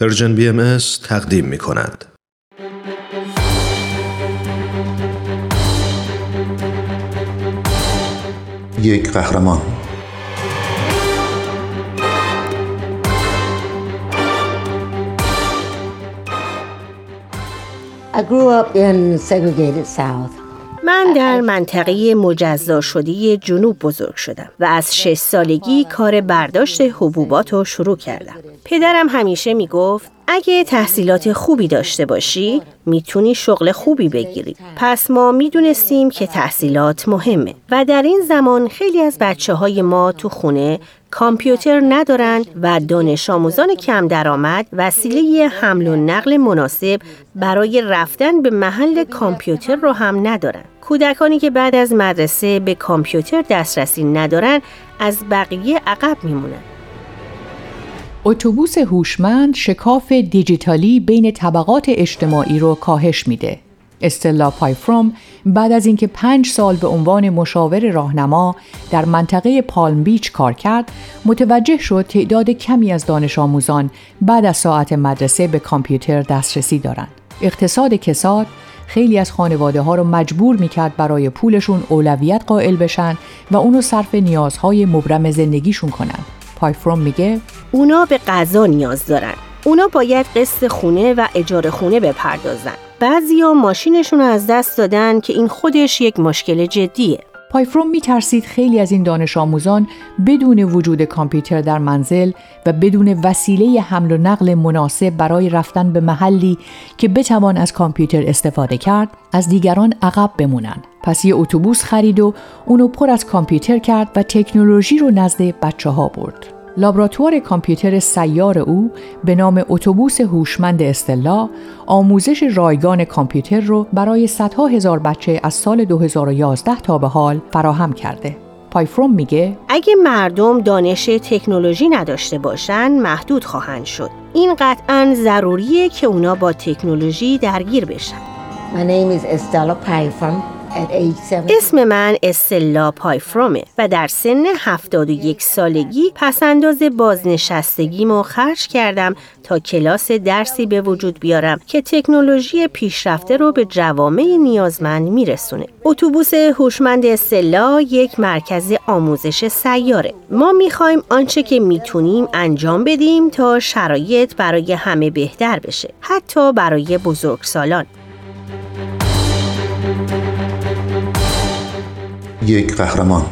پرژن بی ام تقدیم می کند. یک قهرمان I grew up in segregated South. من در منطقه مجزا شده جنوب بزرگ شدم و از شش سالگی کار برداشت حبوبات رو شروع کردم. پدرم همیشه می‌گفت اگه تحصیلات خوبی داشته باشی می‌تونی شغل خوبی بگیری. پس ما می‌دونستیم که تحصیلات مهمه و در این زمان خیلی از بچه های ما تو خونه کامپیوتر ندارن و دانش آموزان کم درآمد وسیله حمل و نقل مناسب برای رفتن به محل کامپیوتر رو هم ندارن. کودکانی که بعد از مدرسه به کامپیوتر دسترسی ندارن از بقیه عقب میمونن. اتوبوس هوشمند شکاف دیجیتالی بین طبقات اجتماعی رو کاهش میده. استلا پایفروم بعد از اینکه پنج سال به عنوان مشاور راهنما در منطقه پالم بیچ کار کرد متوجه شد تعداد کمی از دانش آموزان بعد از ساعت مدرسه به کامپیوتر دسترسی دارند. اقتصاد کساد خیلی از خانواده ها رو مجبور می‌کرد برای پولشون اولویت قائل بشن و اونو صرف نیازهای مبرم زندگیشون کنن. پایفروم میگه اونا به غذا نیاز دارن. اونا باید قسط خونه و اجاره خونه بپردازن. بعضیا ماشینشون رو از دست دادن که این خودش یک مشکل جدیه. پایفروم می ترسید خیلی از این دانش آموزان بدون وجود کامپیوتر در منزل و بدون وسیله حمل و نقل مناسب برای رفتن به محلی که بتوان از کامپیوتر استفاده کرد از دیگران عقب بمونن. پس یه اتوبوس خرید و اونو پر از کامپیوتر کرد و تکنولوژی رو نزد بچه ها برد. لابراتوار کامپیوتر سیار او به نام اتوبوس هوشمند استلا آموزش رایگان کامپیوتر رو برای صدها هزار بچه از سال 2011 تا به حال فراهم کرده. پایفروم میگه اگه مردم دانش تکنولوژی نداشته باشن محدود خواهند شد. این قطعا ضروریه که اونا با تکنولوژی درگیر بشن. My name is Estella اسم من استلا پایفرومه و در سن 71 سالگی پسنداز بازنشستگیمو خرج کردم تا کلاس درسی به وجود بیارم که تکنولوژی پیشرفته رو به جوامع نیازمند میرسونه. اتوبوس هوشمند استلا یک مرکز آموزش سیاره. ما می‌خوایم آنچه که می‌تونیم انجام بدیم تا شرایط برای همه بهتر بشه. حتی برای بزرگسالان. یک قهرمان.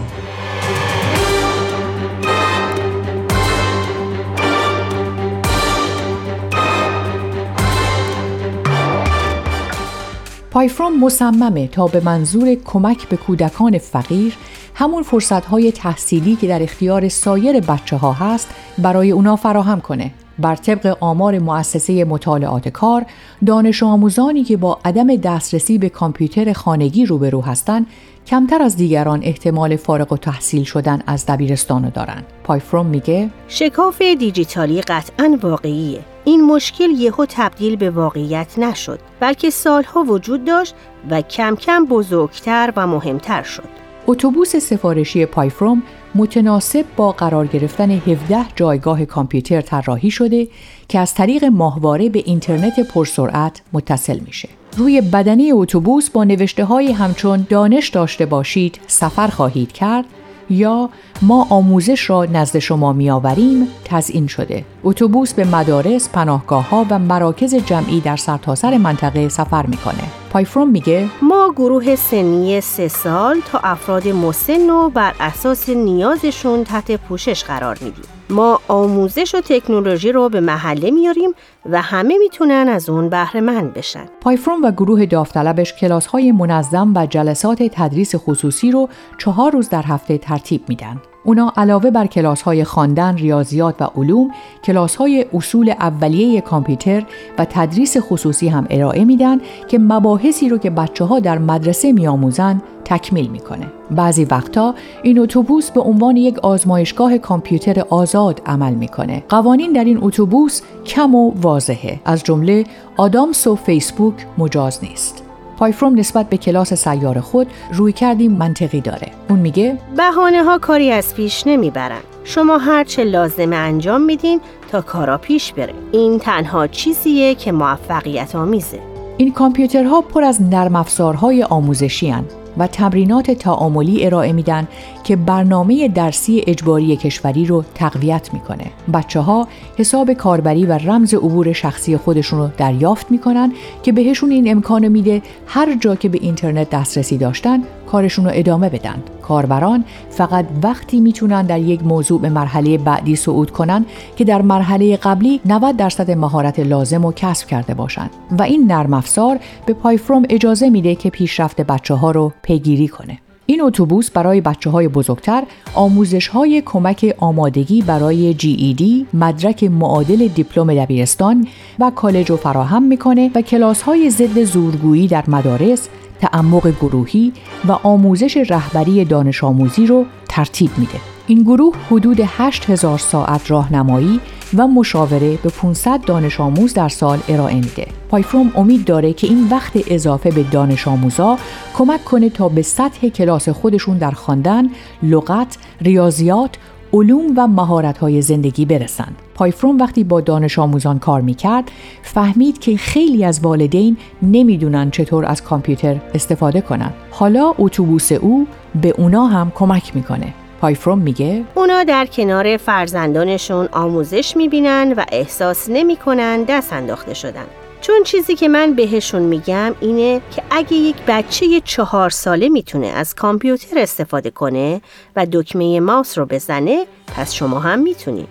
پایفروم مصممه تا به منظور کمک به کودکان فقیر همون فرصتهای تحصیلی که در اختیار سایر بچه ها هست برای اونا فراهم کنه. بر طبق آمار مؤسسه مطالعات کار دانش آموزانی که با عدم دسترسی به کامپیوتر خانگی روبرو هستند کمتر از دیگران احتمال فارغ و تحصیل شدن از دبیرستان دارند. پایفروم میگه شکاف دیجیتالی قطعا واقعیه. این مشکل یهو تبدیل به واقعیت نشد بلکه سالها وجود داشت و کم کم بزرگتر و مهمتر شد. اتوبوس سفارشی پایفروم متناسب با قرار گرفتن 17 جایگاه کامپیوتر طراحی شده که از طریق ماهواره به اینترنت پرسرعت متصل میشه. روی بدنه اتوبوس با نوشته های همچون دانش داشته باشید سفر خواهید کرد یا ما آموزش را نزد شما میآوریم تزئین شده. اتوبوس به مدارس پناهگاه ها و مراکز جمعی در سرتاسر منطقه سفر می‌کنه. پایفروم میگه ما گروه سنی سه سال تا افراد مسن و بر اساس نیازشون تحت پوشش قرار میدیم ما آموزش و تکنولوژی رو به محله میاریم و همه می‌تونن از اون بهره مند بشن. پایفروم و گروه داوطلبش کلاس های منظم و جلسات تدریس خصوصی رو چهار روز در هفته ترتیب میدن. اونا علاوه بر کلاس های خواندن، ریاضیات و علوم، کلاس های اصول اولیه کامپیوتر و تدریس خصوصی هم ارائه میدن که مباحثی رو که بچه ها در مدرسه میآموزند تکمیل می‌کنه. بعضی وقتا این اتوبوس به عنوان یک آزمایشگاه کامپیوتر آزاد عمل می‌کنه. قوانین در این اتوبوس کم و واضحه. از جمله آدامس و فیسبوک مجاز نیست. پایفروم نسبت به کلاس سیار خود روی کردیم منطقی داره. اون میگه بهانه ها کاری از پیش نمی‌برن. شما هر چه لازمه انجام میدین تا کارا پیش بره این تنها چیزیه که موفقیت آمیزه این کامپیوترها پر از نرم افزارهای آموزشی هن و تمرینات تعاملی ارائه میدن که برنامه درسی اجباری کشوری رو تقویت می‌کنه. بچه ها حساب کاربری و رمز عبور شخصی خودشون رو دریافت می‌کنن که بهشون این امکان میده هر جا که به اینترنت دسترسی داشتن کارشون رو ادامه بدن. کاربران فقط وقتی می‌تونن در یک موضوع به مرحله بعدی صعود کنن که در مرحله قبلی 90 درصد مهارت لازم رو کسب کرده باشند و این نرم افزار به پایفروم اجازه میده که پیشرفت بچه ها رو پیگیری کنه. این اتوبوس برای بچه های بزرگتر آموزش های کمک آمادگی برای GED، مدرک معادل دیپلم دبیرستان و کالج رو فراهم می‌کنه و کلاس های ضد زورگویی در مدارس، تعمق گروهی و آموزش رهبری دانش آموزی رو ترتیب میده. این گروه حدود 8000 ساعت راهنمایی و مشاوره به 500 دانش آموز در سال ارائه میده. پایفروم امید داره که این وقت اضافه به دانش آموزا کمک کنه تا به سطح کلاس خودشون در خواندن، لغت، ریاضیات، علوم و مهارت‌های زندگی برسند. پایفروم وقتی با دانش آموزان کار می‌کرد فهمید که خیلی از والدین نمی‌دونن چطور از کامپیوتر استفاده کنن. حالا اتوبوس او به اونا هم کمک می‌کنه. پایفروم میگه اونا در کنار فرزندانشون آموزش می‌بینن و احساس نمی‌کنن دست انداخته شدن. چون چیزی که من بهشون میگم اینه که اگه یک بچه چهار ساله می‌تونه از کامپیوتر استفاده کنه و دکمه ماوس رو بزنه پس شما هم می‌تونید.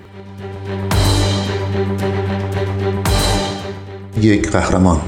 یک قهرمان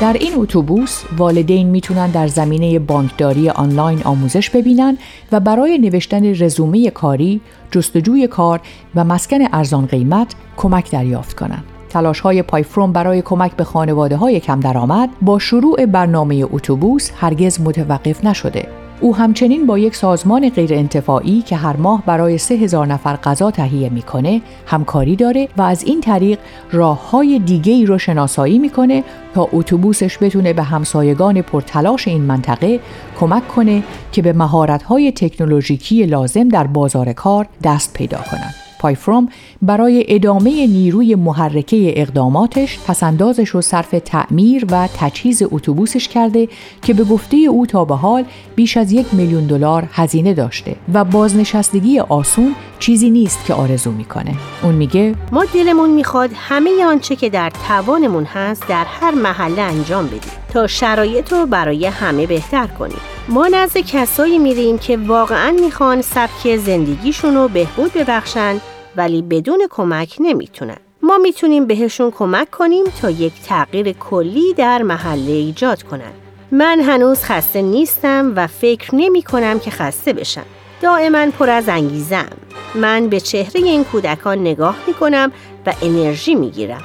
در این اتوبوس والدین می‌تونن در زمینه بانکداری آنلاین آموزش ببینن و برای نوشتن رزومه کاری، جستجوی کار و مسکن ارزان قیمت کمک دریافت کنند. تلاش های پایفروم برای کمک به خانواده های کم درآمد با شروع برنامه اتوبوس هرگز متوقف نشده او همچنین با یک سازمان غیرانتفاعی که هر ماه برای سه هزار نفر غذا تهیه می‌کنه همکاری داره و از این طریق راه های دیگه ای رو شناسایی می‌کنه تا اتوبوسش بتونه به همسایگان پرتلاش این منطقه کمک کنه که به مهارت های تکنولوژیکی لازم در بازار کار دست پیدا کنند. پایفروم برای ادامه نیروی محرکه اقداماتش پسندازش رو صرف تعمیر و تجهیز اتوبوسش کرده که به گفته او تا به حال بیش از یک میلیون دلار هزینه داشته و بازنشستگی آسون چیزی نیست که آرزو می‌کنه. اون میگه ما دلمون می‌خواد همه آنچه که در توانمون هست در هر محله انجام بدیم. تا شرایط رو برای همه بهتر کنیم ما نزد کسایی میریم که واقعا می‌خوان سبک زندگیشون رو بهبود ببخشن ولی بدون کمک نمی‌تونن. ما می‌تونیم بهشون کمک کنیم تا یک تغییر کلی در محله ایجاد کنن. من هنوز خسته نیستم و فکر نمی کنم که خسته بشم. دائما پر از انگیزم. من به چهره این کودکان نگاه می کنم و انرژی می گیرم.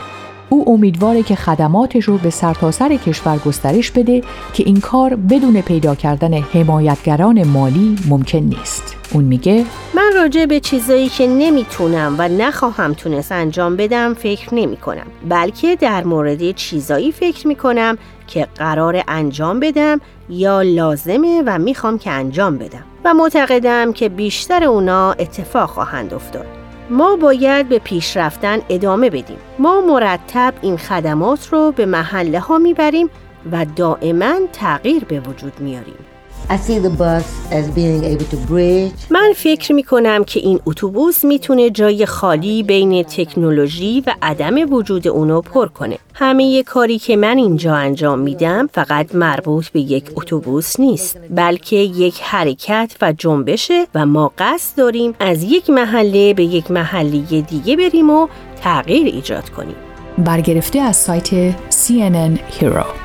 او امیدواره که خدماتش رو به سرتاسر سر کشور گسترش بده که این کار بدون پیدا کردن حمایتگران مالی ممکن نیست. اون میگه من راجع به چیزایی که نمی‌تونم و نخواهم تونست انجام بدم فکر نمی کنم بلکه در مورد چیزایی فکر می کنم که قرار انجام بدم یا لازمه و می‌خوام که انجام بدم و معتقدم که بیشتر اونا اتفاق خواهند افتاد. ما باید به پیشرفتن ادامه بدیم. ما مرتب این خدمات رو به محله ها می‌بریم و دائما تغییر به وجود میاریم. من فکر می کنم که این اتوبوس می‌تونه جای خالی بین تکنولوژی و عدم وجود اونو پر کنه. همه کاری که من اینجا انجام میدم فقط مربوط به یک اتوبوس نیست بلکه یک حرکت و جنبشه و ما قصد داریم از یک محله به یک محله دیگه بریم و تغییر ایجاد کنیم. برگرفته از سایت CNN Hero